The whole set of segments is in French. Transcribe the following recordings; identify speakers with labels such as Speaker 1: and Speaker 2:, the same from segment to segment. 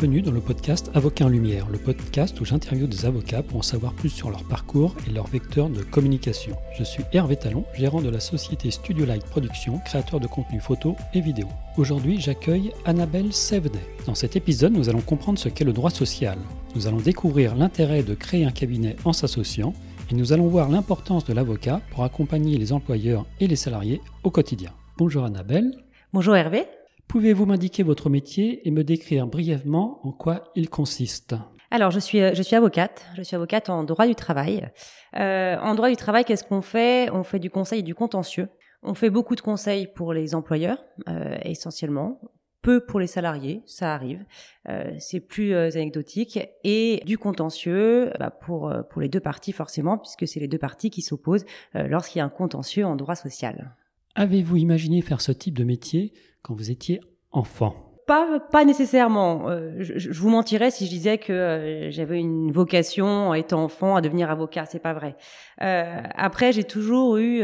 Speaker 1: Bienvenue dans le podcast Avocat en Lumière, le podcast où j'interviewe des avocats pour en savoir plus sur leur parcours et leur vecteur de communication. Je suis Hervé Talon, gérant de la société Studio Light Production, créateur de contenu photo et vidéo. Aujourd'hui, j'accueille Annabelle Sevday. Dans cet épisode, nous allons comprendre ce qu'est le droit social. Nous allons découvrir l'intérêt de créer un cabinet en s'associant et nous allons voir l'importance de l'avocat pour accompagner les employeurs et les salariés au quotidien. Bonjour Annabelle.
Speaker 2: Bonjour Hervé.
Speaker 1: Pouvez-vous m'indiquer votre métier et me décrire brièvement en quoi il consiste?
Speaker 2: Alors, je suis, je suis avocate. Je suis avocate en droit du travail. Euh, en droit du travail, qu'est-ce qu'on fait? On fait du conseil et du contentieux. On fait beaucoup de conseils pour les employeurs, euh, essentiellement. Peu pour les salariés, ça arrive. Euh, c'est plus euh, anecdotique. Et du contentieux bah, pour, euh, pour les deux parties, forcément, puisque c'est les deux parties qui s'opposent euh, lorsqu'il y a un contentieux en droit social.
Speaker 1: Avez-vous imaginé faire ce type de métier quand vous étiez enfant?
Speaker 2: Pas, pas nécessairement. Euh, je, vous mentirais si je disais que euh, j'avais une vocation en étant enfant à devenir avocat. C'est pas vrai. Euh, après, j'ai toujours eu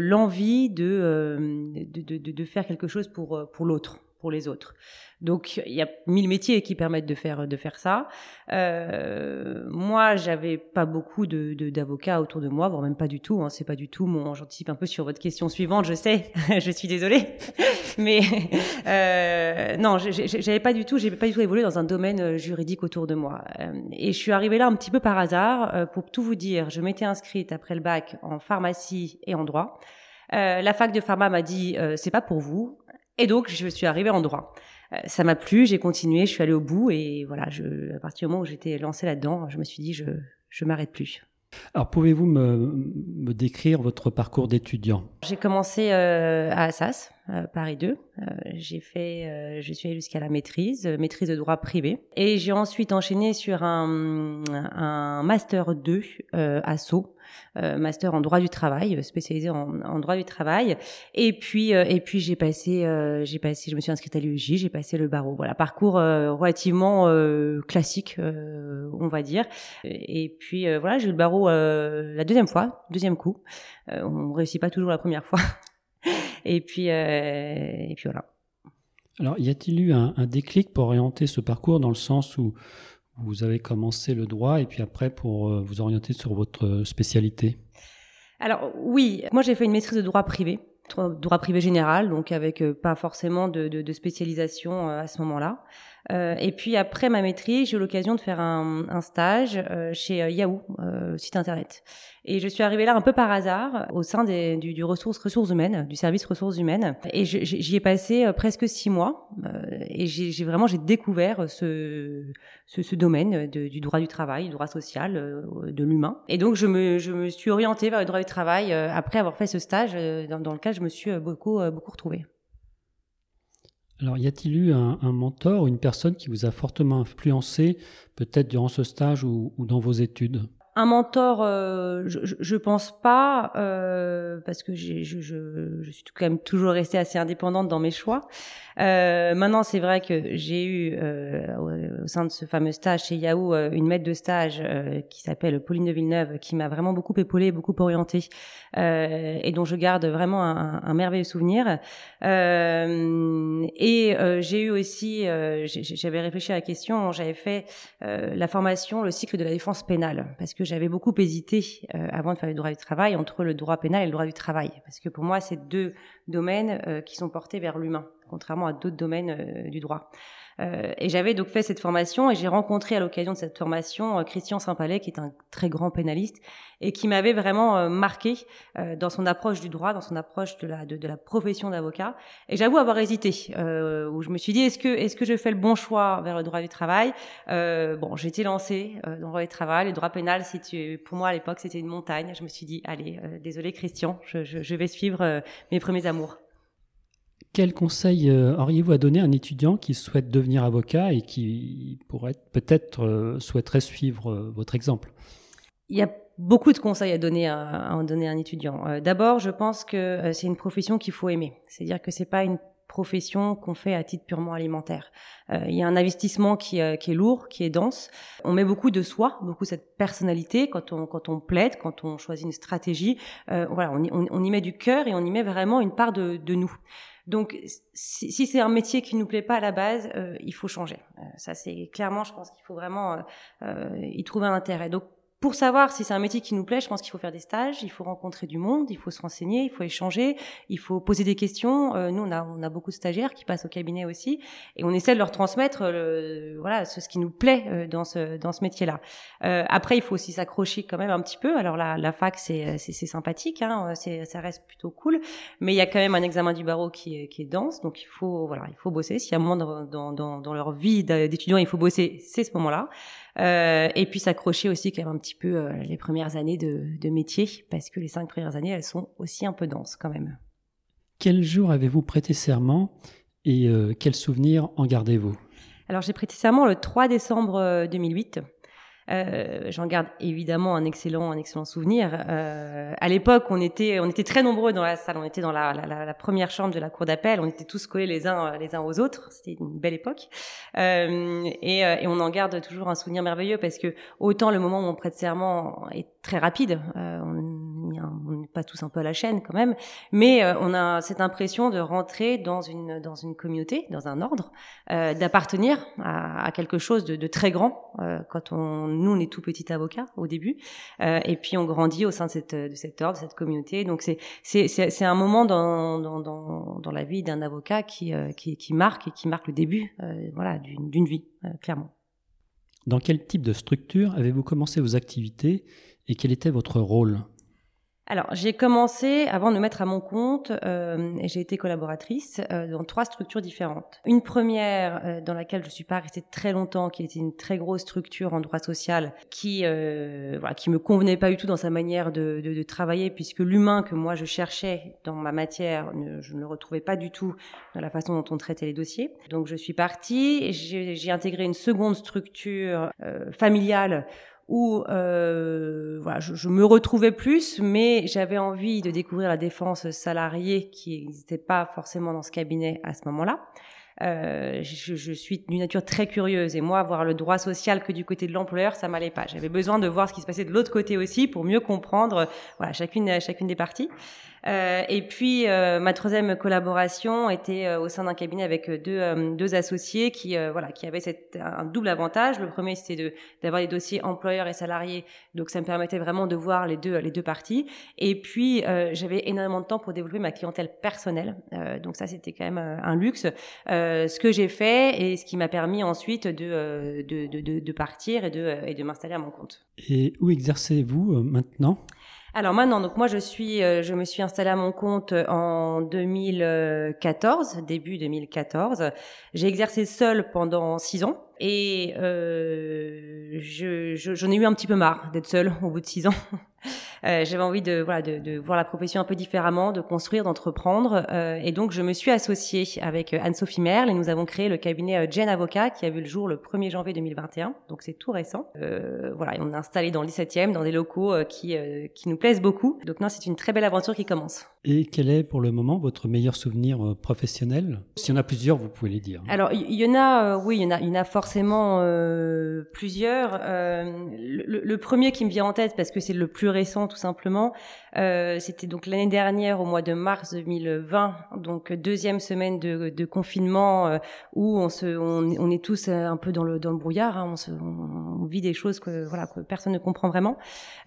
Speaker 2: l'envie de, de, de, de, faire quelque chose pour, pour l'autre, les autres. Donc il y a mille métiers qui permettent de faire de faire ça. Euh, moi, j'avais pas beaucoup de d'avocats autour de moi, voire même pas du tout. Hein, c'est pas du tout mon. J'anticipe un peu sur votre question suivante. Je sais, je suis désolée, mais euh, non, j'avais pas du tout. J'ai pas du tout évolué dans un domaine euh, juridique autour de moi. Et je suis arrivée là un petit peu par hasard. Pour tout vous dire, je m'étais inscrite après le bac en pharmacie et en droit. La fac de pharma m'a dit c'est pas pour vous, et donc je suis arrivée en droit. Euh, ça m'a plu, j'ai continué, je suis allée au bout et voilà, je, à partir du moment où j'étais lancée là-dedans, je me suis dit je je m'arrête plus.
Speaker 1: Alors pouvez-vous me, me, décrire votre parcours d'étudiant?
Speaker 2: J'ai commencé euh, à Assas, euh, Paris 2. Euh, j'ai fait, euh, je suis allée jusqu'à la maîtrise, maîtrise de droit privé, et j'ai ensuite enchaîné sur un, un master 2 à Sceaux, master en droit du travail, spécialisé en, droit du travail. Et puis, et puis j'ai passé, j'ai passé, je me suis inscrite à l'UJ, j'ai passé le barreau. Voilà, parcours relativement classique, on va dire. Et puis voilà, j'ai eu le barreau la deuxième fois, deuxième coup. on réussit pas toujours la première fois. Et puis, euh, et puis voilà.
Speaker 1: Alors, y a-t-il eu un, déclic pour orienter ce parcours dans le sens où vous avez commencé le droit et puis après pour euh, vous orienter sur votre spécialité
Speaker 2: Alors oui, moi j'ai fait une maîtrise de droit privé, droit privé général, donc avec euh, pas forcément de, spécialisation euh, à ce moment-là. Euh, et puis après ma maîtrise, j'ai eu l'occasion de faire un, stage euh, chez euh, Yahoo, site internet. Et je suis arrivée là un peu par hasard au sein des, du ressources ressources humaines, du service ressources humaines. Et j'y ai passé presque six mois. Et j'ai vraiment j'ai découvert ce, ce, ce domaine de, du droit du travail, du droit social, de l'humain. Et donc je me, je me suis orientée vers le droit du travail après avoir fait ce stage dans, lequel je me suis beaucoup beaucoup retrouvée.
Speaker 1: Alors, y a-t-il eu un, un, mentor une personne qui vous a fortement influencé, peut-être durant ce stage ou dans vos études?
Speaker 2: Un mentor, euh, je, je, pense pas, euh, parce que je, je, je, suis quand même toujours restée assez indépendante dans mes choix. Euh, maintenant, c'est vrai que j'ai eu euh, au, sein de ce fameux stage chez Yahoo euh, une maître de stage euh, qui s'appelle Pauline de Villeneuve, qui m'a vraiment beaucoup épaulée, beaucoup orientée, et dont je garde vraiment un, un merveilleux souvenir. et j'ai eu aussi, j'avais réfléchi à la question, j'avais fait la formation, le cycle de la défense pénale, parce que j'avais beaucoup hésité avant de faire le droit du travail entre le droit pénal et le droit du travail, parce que pour moi, c'est deux domaines qui sont portés vers l'humain contrairement à d'autres domaines euh, du droit. Euh, et j'avais donc fait cette formation et j'ai rencontré à l'occasion de cette formation euh, Christian Saint-Palais, qui est un très grand pénaliste et qui m'avait vraiment euh, marqué dans son approche du droit, dans son approche de la de, la profession d'avocat. Et j'avoue avoir hésité, où je me suis dit est-ce que est-ce que je fais le bon choix vers le droit du travail? Bon, été lancée dans le droit du travail, le droit pénal, c'était pour moi à l'époque c'était une montagne. Je me suis dit allez, désolé Christian, je, je, je vais suivre mes premiers amours.
Speaker 1: Quel conseil euh, auriez-vous à donner à un étudiant qui souhaite devenir avocat et qui pourrait peut-être euh, souhaiterait suivre euh, votre exemple?
Speaker 2: Il y a beaucoup de conseils à donner à, un étudiant. D'abord, je pense que c'est une profession qu'il faut aimer. C'est-à-dire que c'est pas une profession qu'on fait à titre purement alimentaire. Il y a un investissement qui, est lourd, qui est dense. On met beaucoup de soi, beaucoup cette personnalité quand on plaide, quand on choisit une stratégie. Voilà, on y, met du cœur et on y met vraiment une part de, de nous. Donc, si, si c'est un métier qui nous plaît pas à la base, euh, il faut changer. Euh, ça, c'est clairement, je pense qu'il faut vraiment y trouver un intérêt. Donc, pour savoir si c'est un métier qui nous plaît, je pense qu'il faut faire des stages, il faut rencontrer du monde, il faut se renseigner, il faut échanger, il faut poser des questions. Euh, nous, on a, on a beaucoup de stagiaires qui passent au cabinet aussi, et on essaie de leur transmettre, le, voilà, ce, ce qui nous plaît euh, dans ce dans ce métier-là. Euh, après, il faut aussi s'accrocher quand même un petit peu. Alors la, la fac, c'est c'est sympathique, hein, c'est ça reste plutôt cool, mais il y a quand même un examen du barreau qui est qui est dense, donc il faut voilà, il faut bosser. S'il y a un moment dans dans dans leur vie d'étudiant, il faut bosser, c'est ce moment-là. Euh, et puis s'accrocher aussi quand même un petit peu euh, les premières années de, de, métier, parce que les cinq premières années, elles sont aussi un peu denses quand même.
Speaker 1: Quel jour avez-vous prêté serment et euh, quels souvenirs en gardez-vous?
Speaker 2: Alors j'ai prêté serment le 3 décembre 2008. Euh, J'en garde évidemment un excellent, un excellent souvenir. Euh, à l'époque, on était, on était très nombreux dans la salle. On était dans la, la, première chambre de la cour d'appel. On était tous collés les uns, les uns aux autres. C'était une belle époque. Euh, et, euh, et, on en garde toujours un souvenir merveilleux parce que autant le moment où on prête serment est très rapide. Euh, pas tous un peu à la chaîne quand même, mais euh, on a cette impression de rentrer dans une dans une communauté, dans un ordre, euh, d'appartenir à, quelque chose de, très grand. Euh, quand on nous on est tout petit avocat au début, et puis on grandit au sein de cette de cet ordre, de cette communauté. Donc c'est c'est c'est un moment dans dans dans, la vie d'un avocat qui, qui qui marque et qui marque le début voilà d'une vie clairement.
Speaker 1: Dans quel type de structure avez-vous commencé vos activités et quel était votre rôle?
Speaker 2: Alors, j'ai commencé avant de me mettre à mon compte euh, j'ai été collaboratrice euh, dans trois structures différentes. Une première euh, dans laquelle je suis pas restée très longtemps, qui était une très grosse structure en droit social, qui euh, voilà, qui me convenait pas du tout dans sa manière de, de, de travailler, puisque l'humain que moi je cherchais dans ma matière, ne, je ne le retrouvais pas du tout dans la façon dont on traitait les dossiers. Donc, je suis partie, j'ai intégré une seconde structure euh, familiale où euh, voilà, je, je, me retrouvais plus, mais j'avais envie de découvrir la défense salariée qui n'existait pas forcément dans ce cabinet à ce moment-là. Euh, je, je, suis d'une nature très curieuse et moi, voir le droit social que du côté de l'employeur, ça m'allait pas. J'avais besoin de voir ce qui se passait de l'autre côté aussi pour mieux comprendre voilà, chacune, chacune des parties. Euh, et puis euh, ma troisième collaboration était euh, au sein d'un cabinet avec deux, deux associés qui voilà qui avaient cette, un double avantage. Le premier c'était de d'avoir des dossiers employeurs et salariés, donc ça me permettait vraiment de voir les deux les deux parties. Et puis j'avais énormément de temps pour développer ma clientèle personnelle, donc ça c'était quand même un luxe. ce que j'ai fait et ce qui m'a permis ensuite de de, de, de partir et de et de m'installer à mon compte.
Speaker 1: Et où exercez-vous maintenant?
Speaker 2: Alors maintenant, donc moi je suis, euh, je me suis installée à mon compte en 2014, début 2014. J'ai exercé seule pendant six ans et euh, je, j'en ai eu un petit peu marre d'être seule au bout de six ans. Euh, j'avais envie de voilà de, de, voir la profession un peu différemment, de construire, d'entreprendre, euh, et donc je me suis associée avec euh, Anne-Sophie Merle et nous avons créé le cabinet Jen Avocat qui a vu le jour le 1er janvier 2021, donc c'est tout récent. Euh, voilà, et on est installé dans le 17e, dans des locaux qui qui nous plaisent beaucoup. Donc non, c'est une très belle aventure qui commence.
Speaker 1: Et quel est pour le moment votre meilleur souvenir professionnel? S'il y en a plusieurs, vous pouvez les dire.
Speaker 2: Alors il y, en a, oui, il y en a, il y en a forcément plusieurs. Le, le, premier qui me vient en tête parce que c'est le plus tout simplement. Euh, C'était donc l'année dernière, au mois de mars 2020, donc deuxième semaine de, confinement euh, où on, se, on, est tous un peu dans le, dans le brouillard, hein, on, vit des choses que, voilà, que personne ne comprend vraiment.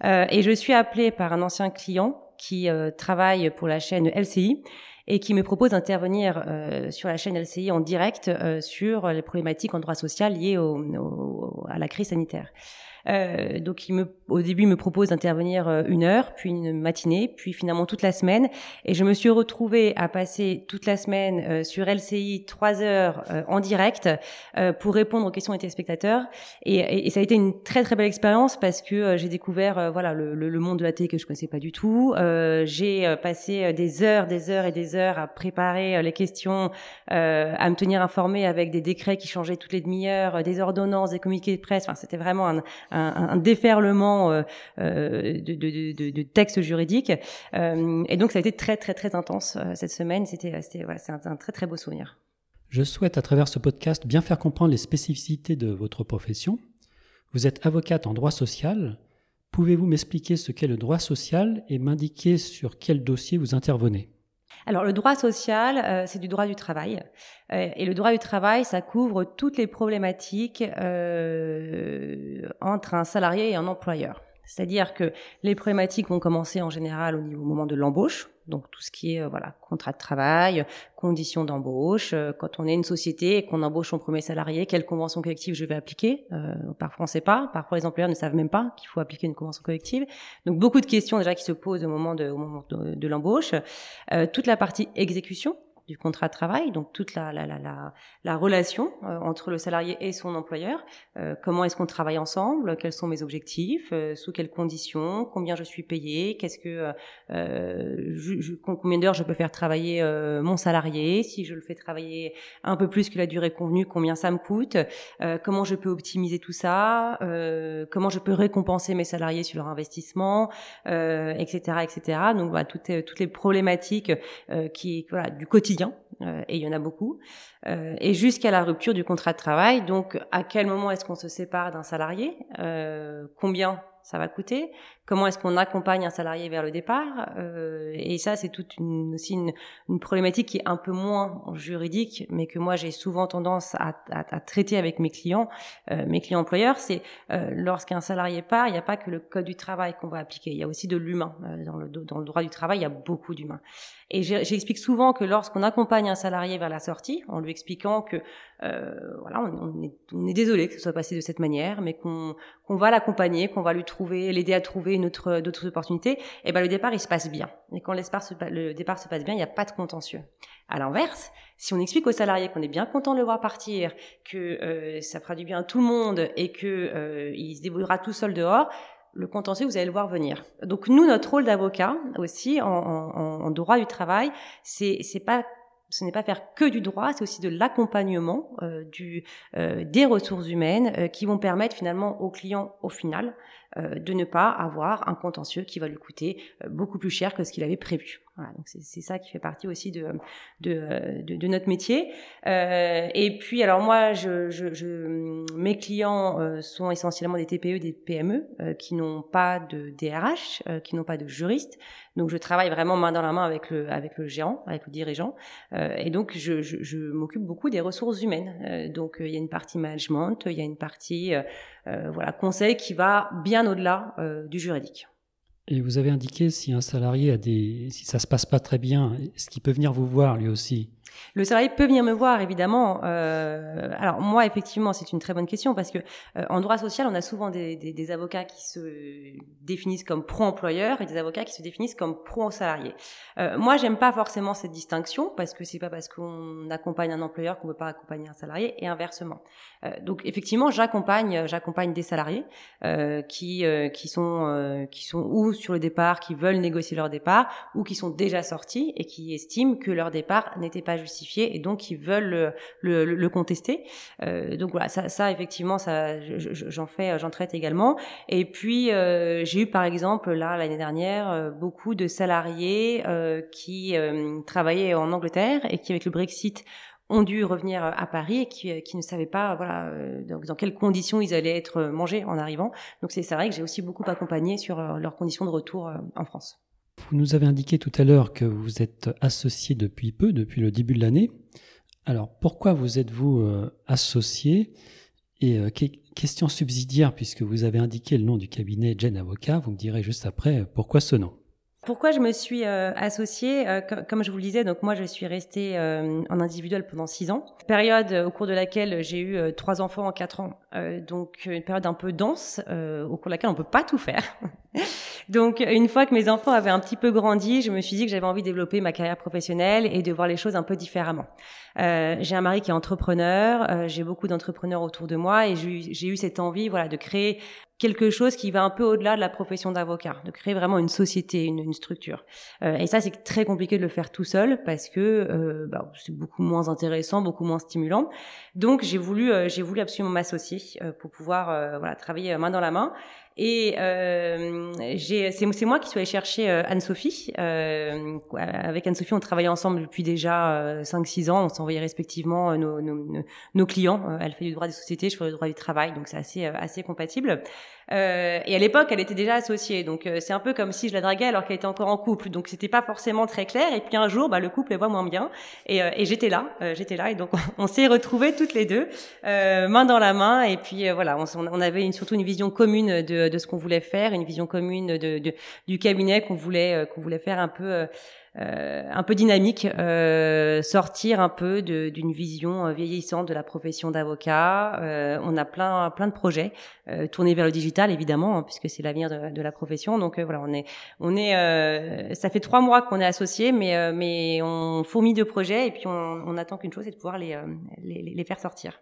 Speaker 2: Euh, et je suis appelée par un ancien client qui euh, travaille pour la chaîne LCI et qui me propose d'intervenir euh, sur la chaîne LCI en direct euh, sur les problématiques en droit social liées au, à la crise sanitaire. Euh, donc, il me, au début, il me propose d'intervenir euh, une heure, puis une matinée, puis finalement toute la semaine. Et je me suis retrouvée à passer toute la semaine euh, sur LCI trois heures en direct pour répondre aux questions des téléspectateurs. Et, et, ça a été une très très belle expérience parce que j'ai découvert voilà le, le, monde de la télé que je connaissais pas du tout. j'ai passé des heures, des heures et des heures à préparer les questions, à me tenir informée avec des décrets qui changeaient toutes les demi-heures, des ordonnances, des communiqués de presse. Enfin, c'était vraiment un, un, déferlement euh, euh, de, textes juridiques. Euh, et donc ça a été très très très intense cette semaine. C'était c'était voilà, c'est un, un très très beau souvenir.
Speaker 1: Je souhaite à travers ce podcast bien faire comprendre les spécificités de votre profession. Vous êtes avocate en droit social. Pouvez-vous m'expliquer ce qu'est le droit social et m'indiquer sur quel dossier vous intervenez?
Speaker 2: Alors le droit social, euh, c'est du droit du travail. Euh, et le droit du travail, ça couvre toutes les problématiques euh, entre un salarié et un employeur. C'est-à-dire que les problématiques vont commencer en général au niveau au moment de l'embauche, donc tout ce qui est voilà contrat de travail, conditions d'embauche. quand on est une société et qu'on embauche son premier salarié, quelle convention collective je vais appliquer Parfois on ne sait pas, parfois les employeurs ne savent même pas qu'il faut appliquer une convention collective. Donc beaucoup de questions déjà qui se posent au moment de, de, de l'embauche. toute la partie exécution, du contrat de travail, donc toute la, la, la, la, relation euh, entre le salarié et son employeur. Euh, comment est-ce qu'on travaille ensemble? Quels sont mes objectifs? Euh, Sous quelles conditions? Combien je suis payé Qu'est-ce que je, combien d'heures je peux faire travailler mon salarié? Si je le fais travailler un peu plus que la durée convenue, combien ça me coûte? Comment je peux optimiser tout ça? Comment je peux récompenser mes salariés sur leur investissement, etc., etc. Donc voilà toutes, toutes les problématiques qui voilà du quotidien euh, et il y en a beaucoup, euh, et jusqu'à la rupture du contrat de travail. Donc, à quel moment est-ce qu'on se sépare d'un salarié? Euh, Combien ça va coûter? Comment est-ce qu'on accompagne un salarié vers le départ euh, Et ça, c'est toute une, aussi une, une, problématique qui est un peu moins juridique, mais que moi j'ai souvent tendance à, à, à, traiter avec mes clients, euh, mes clients employeurs. C'est euh, lorsqu'un salarié part, il n'y a pas que le code du travail qu'on va appliquer, il y a aussi de l'humain. Euh, dans, le, dans le droit du travail, il y a beaucoup d'humain. Et j'explique souvent que lorsqu'on accompagne un salarié vers la sortie, en lui expliquant que euh, voilà, on, est, on, est, désolé que ce soit passé de cette manière, mais qu'on va l'accompagner, qu'on va lui trouver, l'aider à trouver une autre, d'autres opportunités, et eh ben le départ il se passe bien. Et quand le départ se passe bien, il n'y a pas de contentieux. À l'inverse, si on explique aux salariés qu'on est bien content de le voir partir, que euh, ça fera du bien à tout le monde et que euh, il se débrouillera tout seul dehors, le contentieux, vous allez le voir venir. Donc nous, notre rôle d'avocat aussi en, droit du travail, c'est pas ce n'est pas faire que du droit, c'est aussi de l'accompagnement euh, du euh, des ressources humaines euh, qui vont permettre finalement au client au final euh, de ne pas avoir un contentieux qui va lui coûter euh, beaucoup plus cher que ce qu'il avait prévu. Voilà, donc c'est ça qui fait partie aussi de, de, de, de notre métier. Euh, et puis, alors moi, je, je, je mes clients euh, sont essentiellement des TPE, des PME euh, qui n'ont pas de DRH, qui n'ont pas de juriste. Donc, je travaille vraiment main dans la main avec le, avec le gérant, avec le dirigeant. et donc, je, je, je m'occupe beaucoup des ressources humaines. donc, il y a une partie management, il y a une partie voilà conseil qui va bien au-delà du juridique.
Speaker 1: Et vous avez indiqué si un salarié a des, si ça se passe pas très bien, est-ce qu'il peut venir vous voir lui aussi?
Speaker 2: Le salarié peut venir me voir, évidemment. Euh, alors moi, effectivement, c'est une très bonne question parce que euh, en droit social, on a souvent des, des, des avocats qui se définissent comme pro-employeur et des avocats qui se définissent comme pro-salarié. Euh, moi, j'aime pas forcément cette distinction parce que c'est pas parce qu'on accompagne un employeur qu'on peut pas accompagner un salarié et inversement. Euh, donc effectivement, j'accompagne, j'accompagne des salariés euh, qui euh, qui sont qui sont ou sur le départ, qui veulent négocier leur départ, ou qui sont déjà sortis et qui estiment que leur départ n'était pas justifié et donc ils veulent le, contester. Euh, donc voilà, ça, effectivement, ça, j'en fais, j'en traite également. Et puis euh, j'ai eu par exemple là l'année dernière euh, beaucoup de salariés qui travaillaient en Angleterre et qui avec le Brexit ont dû revenir à Paris et qui, qui ne savaient pas voilà dans, dans, quelles conditions ils allaient être mangés en arrivant. Donc c'est vrai que j'ai aussi beaucoup accompagné sur leurs conditions de retour en France.
Speaker 1: Vous nous avez indiqué tout à l'heure que vous êtes associé depuis peu, depuis le début de l'année. Alors pourquoi vous êtes-vous euh, associé Et euh, question subsidiaire, puisque vous avez indiqué le nom du cabinet Jen Avocat, vous me direz juste après pourquoi ce nom?
Speaker 2: Pourquoi je me suis euh, associée euh, Comme je vous le disais, donc moi je suis restée euh, en individuel pendant six ans, période au cours de laquelle j'ai eu trois enfants en quatre ans, donc une période un peu dense au cours de laquelle on peut pas tout faire. Donc une fois que mes enfants avaient un petit peu grandi, je me suis dit que j'avais envie de développer ma carrière professionnelle et de voir les choses un peu différemment. J'ai un mari qui est entrepreneur, j'ai beaucoup d'entrepreneurs autour de moi et j'ai eu cette envie, voilà, de créer quelque chose qui va un peu au-delà de la profession d'avocat, de créer vraiment une société, une, une structure. Euh, et ça, c'est très compliqué de le faire tout seul parce que euh, bah, c'est beaucoup moins intéressant, beaucoup moins stimulant. Donc, j'ai voulu, euh, j'ai voulu absolument m'associer euh, pour pouvoir euh, voilà travailler main dans la main. Et c'est moi qui suis allée chercher Anne-Sophie. avec Anne-Sophie, on travaillait ensemble depuis déjà 5-6 ans. Respectivement nos, nos, clients. elle fait du droit des sociétés, je fais du droit du travail, donc c'est assez assez compatible. Euh, et à l'époque, elle était déjà associée. Donc euh, c'est un peu comme si je la draguais alors qu'elle était encore en couple. Donc c'était pas forcément très clair. Et puis un jour, bah, le couple elle voit moins bien. Et, j'étais là, j'étais là. Et donc on, s'est retrouvés toutes les deux, main dans la main. Et puis voilà, on, avait surtout une vision commune de, ce qu'on voulait faire, une vision commune du cabinet qu'on voulait qu'on voulait faire un peu euh, un peu dynamique, euh, sortir un peu d'une vision euh, vieillissante de la profession d'avocat. on a plein plein de projets tournés vers le digital évidemment hein, puisque c'est l'avenir de, de, la profession. Donc voilà, on est on est ça fait trois mois qu'on est associés, mais mais on fourmille de projets et puis on, on attend qu'une chose, c'est de pouvoir les, les, les faire sortir.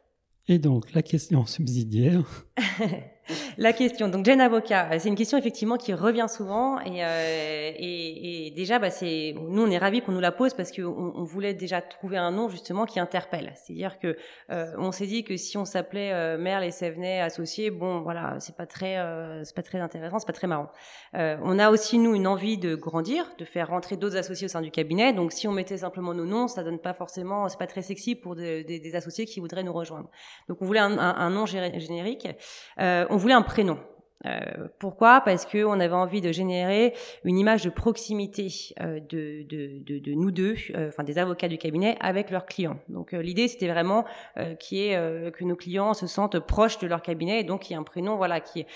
Speaker 1: Et donc la question subsidiaire.
Speaker 2: La question, donc Jane Avocat, c'est une question effectivement qui revient souvent et, euh, et, et déjà, bah, c'est nous on est ravis qu'on nous la pose parce qu'on on voulait déjà trouver un nom justement qui interpelle. C'est-à-dire que euh, on s'est dit que si on s'appelait euh, Merle et Sévenay associés, bon voilà, c'est pas très euh, c'est pas très intéressant, c'est pas très marrant. Euh, on a aussi nous une envie de grandir, de faire rentrer d'autres associés au sein du cabinet. Donc si on mettait simplement nos noms, ça donne pas forcément, c'est pas très sexy pour des, associés qui voudraient nous rejoindre. Donc on voulait un, un, nom générique. Euh, on voulait un prénom. Euh, pourquoi? Parce que on avait envie de générer une image de proximité euh, de, de, nous deux, euh, des avocats du cabinet, avec leurs clients. Donc l'idée c'était vraiment qui est que nos clients se sentent proches de leur cabinet et donc il y a un prénom voilà qui,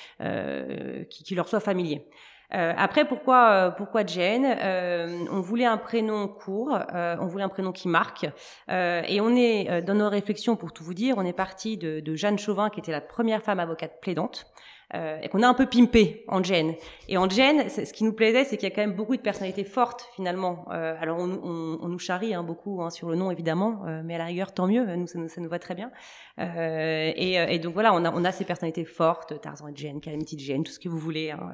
Speaker 2: qui leur soit familier. Euh, après, pourquoi euh, pourquoi Jane? Euh, On voulait un prénom court, on voulait un prénom qui marque, et on est dans nos réflexions pour tout vous dire, on est parti de, de Jeanne Chauvin qui était la première femme avocate plaidante euh, et qu'on a un peu pimpé en Jen. Et en Jen, ce qui nous plaisait, c'est qu'il y a quand même beaucoup de personnalités fortes finalement. Euh, alors on, on, on, nous charrie hein, beaucoup hein, sur le nom évidemment, euh, mais à la rigueur tant mieux, nous ça, nous, ça nous va très bien. Euh, et, et, donc voilà, on a, on a ces personnalités fortes, Tarzan et Jen, Calamity Jen, tout ce que vous voulez. Hein,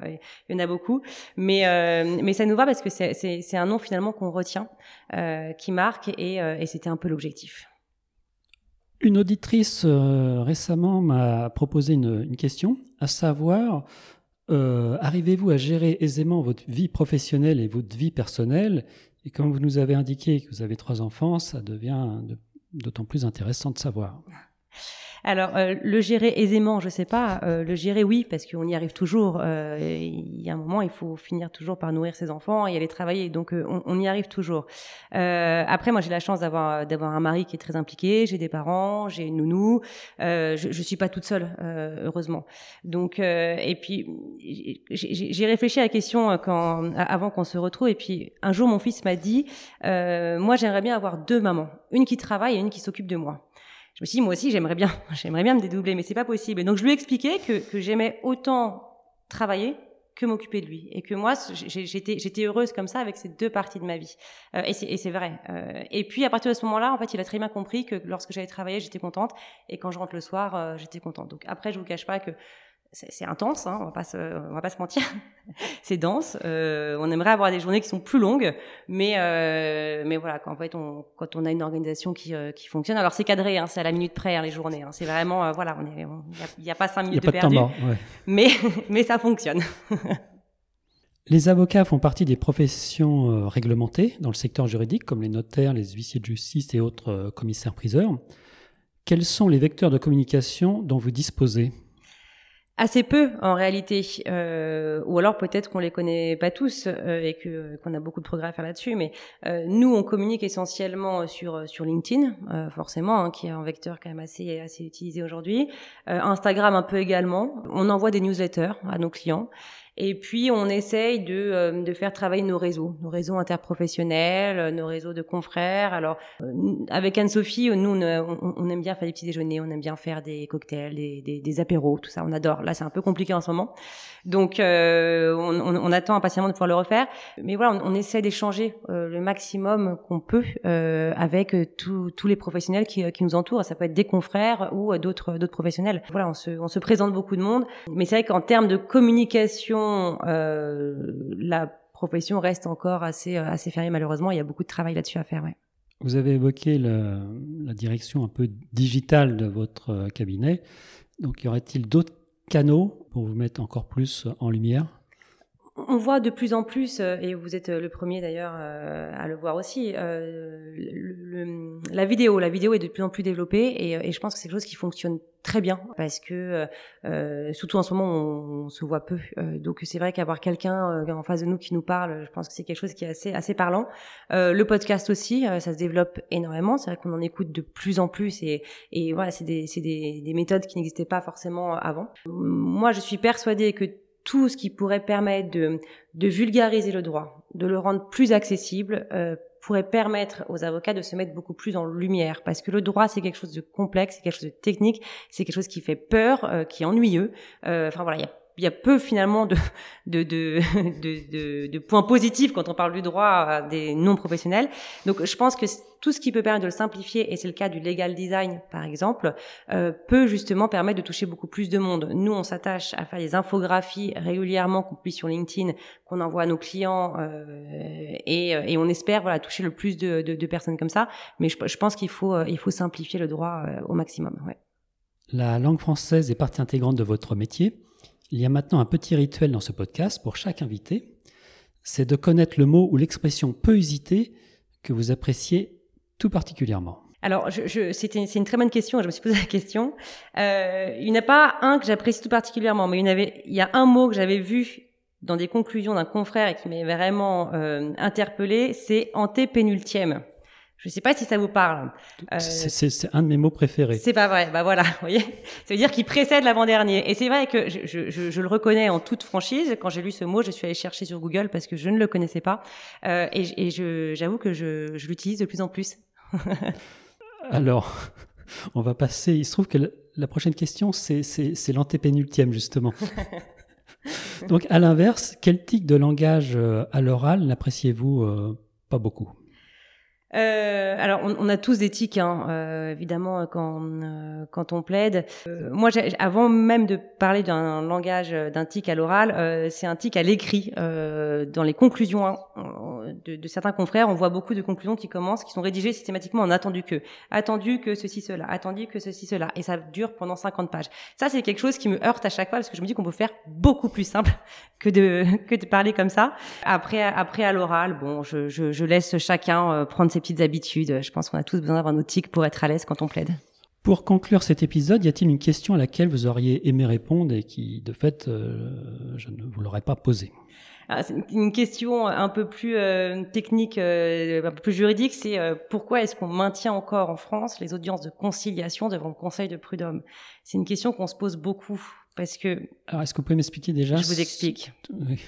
Speaker 2: il y en a beaucoup, mais euh, mais ça nous va parce que c'est un nom finalement qu'on retient, euh, qui marque, et, et c'était un peu l'objectif.
Speaker 1: Une auditrice euh, récemment m'a proposé une, question, à savoir, euh, arrivez-vous à gérer aisément votre vie professionnelle et votre vie personnelle? Et comme vous nous avez indiqué que vous avez trois enfants, ça devient d'autant plus intéressant de savoir.
Speaker 2: Alors, euh, le gérer aisément, je sais pas. Euh, le gérer, oui, parce qu'on y arrive toujours. Euh, il y a un moment, il faut finir toujours par nourrir ses enfants et aller travailler. Donc, on, on, y arrive toujours. après, moi, j'ai la chance d'avoir d'avoir un mari qui est très impliqué. J'ai des parents, j'ai une nounou. je, je suis pas toute seule, heureusement. Donc, et puis, j'ai réfléchi à la question quand avant qu'on se retrouve. Et puis, un jour, mon fils m'a dit, moi, j'aimerais bien avoir deux mamans, une qui travaille et une qui s'occupe de moi je me suis dit, moi aussi, j'aimerais bien, j'aimerais bien me dédoubler, mais c'est pas possible. Et donc, je lui ai expliqué que, que j'aimais autant travailler que m'occuper de lui. Et que moi j'étais j'étais heureuse comme ça avec ces deux parties de ma vie. Euh, et c'est vrai. Euh, et puis à partir de ce moment-là en fait il a très bien compris que lorsque j'allais travailler j'étais contente. Et quand je rentre le soir euh, j'étais contente. Donc après je vous cache pas que c'est intense, hein, on va pas se, on va pas se mentir. c'est dense. Euh, on aimerait avoir des journées qui sont plus longues, mais euh, mais voilà, quand, en fait, on, quand on a une organisation qui, euh, qui fonctionne, alors c'est cadré, hein, c'est à la minute près hein, les journées. C'est vraiment voilà, il n'y a, a, pas cinq minutes de perdu, mais mais ça fonctionne.
Speaker 1: Les avocats font partie des professions réglementées dans le secteur juridique, comme les notaires, les huissiers de justice et autres commissaires-priseurs. Quels sont les vecteurs de communication dont vous disposez?
Speaker 2: Assez peu en réalité, euh, ou alors peut-être qu'on les connaît pas tous euh, et que qu'on a beaucoup de progrès à faire là-dessus. Mais euh, nous, on communique essentiellement sur sur LinkedIn, euh, forcément, hein, qui est un vecteur quand même assez assez utilisé aujourd'hui. Euh, Instagram un peu également. On envoie des newsletters à nos clients et puis, on essaye de, euh, de faire travailler nos réseaux, nos réseaux interprofessionnels, euh, nos réseaux de confrères. Alors, euh, avec Anne-Sophie, nous, on, on, aime bien faire des petits déjeuners, on aime bien faire des cocktails, des, des, des apéros, tout ça, on adore. Là, c'est un peu compliqué en ce moment. Donc, euh, on, on, attend impatiemment de pouvoir le refaire. Mais voilà, on, on essaie d'échanger le maximum qu'on peut avec tous les professionnels qui, qui nous entourent. Ça peut être des confrères ou d'autres d'autres professionnels. Voilà, on se, on se présente beaucoup de monde. Mais c'est vrai qu'en termes de communication, euh, la profession reste encore assez, euh, assez fermée malheureusement. Il y a beaucoup de travail là-dessus à faire.
Speaker 1: Vous avez évoqué la, la, direction un peu digitale de votre euh, cabinet. Donc, y aurait-il d'autres canaux pour vous mettre encore plus en lumière?
Speaker 2: On voit de plus en plus, et vous êtes le premier d'ailleurs à le voir aussi, le, la vidéo. La vidéo est de plus en plus développée et, et je pense que c'est quelque chose qui fonctionne très bien parce que euh, surtout en ce moment on, on se voit peu. Euh, donc c'est vrai qu'avoir quelqu'un en face de nous qui nous parle, je pense que c'est quelque chose qui est assez assez parlant. le podcast aussi, ça se développe énormément. C'est vrai qu'on en écoute de plus en plus et, et voilà, c'est des, des, des méthodes qui n'existaient pas forcément avant. Moi, je suis persuadée que tout ce qui pourrait permettre de, de vulgariser le droit, de le rendre plus accessible, euh, pourrait permettre aux avocats de se mettre beaucoup plus en lumière parce que le droit c'est quelque chose de complexe, c'est quelque chose de technique, c'est quelque chose qui fait peur, euh, qui est ennuyeux. Euh, enfin voilà, il y a il y a peu finalement de, de, de, de, de points positifs quand on parle du droit des non professionnels. Donc je pense que tout ce qui peut permettre de le simplifier, et c'est le cas du legal design par exemple, euh, peut justement permettre de toucher beaucoup plus de monde. Nous, on s'attache à faire des infographies régulièrement qu'on publie sur LinkedIn, qu'on envoie à nos clients, euh, et, et, on espère voilà toucher le plus de, de, de personnes comme ça. Mais je, je pense qu'il faut, euh, il faut simplifier le droit euh, au maximum. Ouais.
Speaker 1: La langue française est partie intégrante de votre métier. Il y a maintenant un petit rituel dans ce podcast pour chaque invité. C'est de connaître le mot ou l'expression peu usité que vous appréciez tout particulièrement.
Speaker 2: Alors, je, je, c'est une très bonne question. Je me suis posé la question. Euh, il n'y en a pas un que j'apprécie tout particulièrement, mais il y, avait, il y a un mot que j'avais vu dans des conclusions d'un confrère et qui m'avait vraiment euh, interpellé. C'est antépénultième. Je ne sais pas si ça vous parle.
Speaker 1: Euh, c'est un de mes mots préférés.
Speaker 2: C'est pas vrai. Bah voilà, vous voyez. Ça veut dire qu'il précède l'avant-dernier. Et c'est vrai que je, je, je, je, le reconnais en toute franchise. Quand j'ai lu ce mot, je suis allée chercher sur Google parce que je ne le connaissais pas. Euh, et, et j'avoue que je, l'utilise de plus en plus.
Speaker 1: Alors, on va passer. Il se trouve que la prochaine question, c'est l'antépénultième, justement. Donc, à l'inverse, quel tic de langage euh, à l'oral n'appréciez-vous euh, pas beaucoup?
Speaker 2: Euh, alors, on, on, a tous des tics, hein, euh, évidemment, quand, euh, quand on plaide. Euh, moi, avant même de parler d'un langage, d'un tic à l'oral, c'est un tic à l'écrit. dans les conclusions hein, de, de, certains confrères, on voit beaucoup de conclusions qui commencent, qui sont rédigées systématiquement en attendu que, attendu que ceci cela, attendu que ceci cela, et ça dure pendant 50 pages. Ça, c'est quelque chose qui me heurte à chaque fois parce que je me dis qu'on peut faire beaucoup plus simple que de que de parler comme ça. Après, après à l'oral, bon, je, je, je laisse chacun prendre ses petites habitudes. Je pense qu'on a tous besoin d'avoir nos tics pour être à l'aise quand on plaide.
Speaker 1: Pour conclure cet épisode, y a-t-il une question à laquelle vous auriez aimé répondre et qui, de fait, euh, je ne vous l'aurais pas posée?
Speaker 2: Ah, c'est une question un peu plus euh, technique, euh, un peu plus juridique, c'est pourquoi est-ce qu'on maintient encore en France les audiences de conciliation devant le Conseil de prud'homme? C'est une question qu'on se pose beaucoup parce que.
Speaker 1: Alors, est-ce que vous pouvez m'expliquer déjà
Speaker 2: Je vous explique. Oui.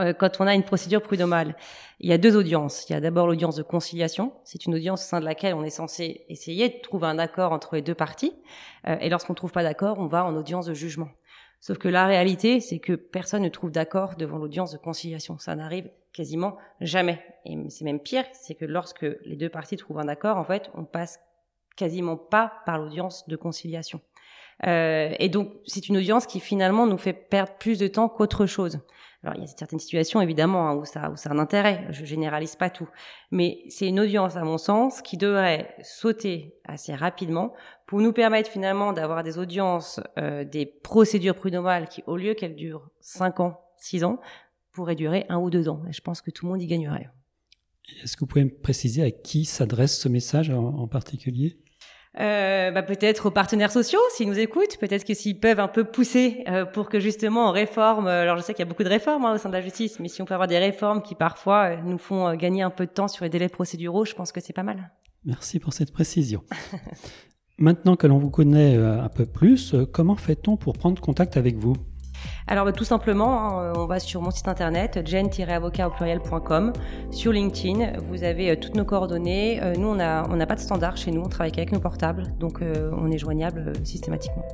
Speaker 2: Euh, quand on a une procédure prud'homale, il y a deux audiences. Il y a d'abord l'audience de conciliation. C'est une audience au sein de laquelle on est censé essayer de trouver un accord entre les deux parties. Euh, et lorsqu'on ne trouve pas d'accord, on va en audience de jugement. Sauf que la réalité, c'est que personne ne trouve d'accord devant l'audience de conciliation. Ça n'arrive quasiment jamais. Et c'est même pire, c'est que lorsque les deux parties trouvent un accord, en fait, on passe quasiment pas par l'audience de conciliation. Euh, et donc, c'est une audience qui finalement nous fait perdre plus de temps qu'autre chose. Alors il y a certaines situations évidemment hein, où ça a un intérêt. Je généralise pas tout, mais c'est une audience à mon sens qui devrait sauter assez rapidement pour nous permettre finalement d'avoir des audiences, euh, des procédures prud'homales qui au lieu qu'elles durent 5 ans, 6 ans, pourraient durer un ou deux ans. Et je pense que tout le monde y gagnerait.
Speaker 1: Est-ce que vous pouvez me préciser à qui s'adresse ce message en particulier?
Speaker 2: Euh, bah peut-être aux partenaires sociaux s'ils nous écoutent, peut-être que s'ils peuvent un peu pousser euh, pour que justement on réforme. Euh, alors je sais qu'il y a beaucoup de réformes hein, au sein de la justice, mais si on peut avoir des réformes qui parfois euh, nous font gagner un peu de temps sur les délais procéduraux, je pense que c'est pas mal.
Speaker 1: Merci pour cette précision. Maintenant que l'on vous connaît un peu plus, comment fait-on pour prendre contact avec vous?
Speaker 2: Alors bah, tout simplement, hein, on va sur mon site internet jen-avocat au pluriel.com. Sur LinkedIn, vous avez euh, toutes nos coordonnées. Euh, nous, on n'a on a pas de standard chez nous, on travaille avec nos portables, donc euh, on est joignable systématiquement.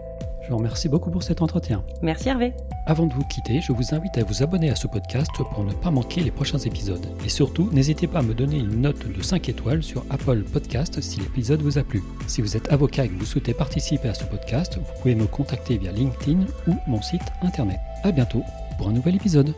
Speaker 1: Je vous remercie beaucoup pour cet entretien.
Speaker 2: Merci Hervé.
Speaker 1: Avant de vous quitter, je vous invite à vous abonner à ce podcast pour ne pas manquer les prochains épisodes. Et surtout, n'hésitez pas à me donner une note de 5 étoiles sur Apple Podcast si l'épisode vous a plu. Si vous êtes avocat et que vous souhaitez participer à ce podcast, vous pouvez me contacter via LinkedIn ou mon site internet. A bientôt pour un nouvel épisode.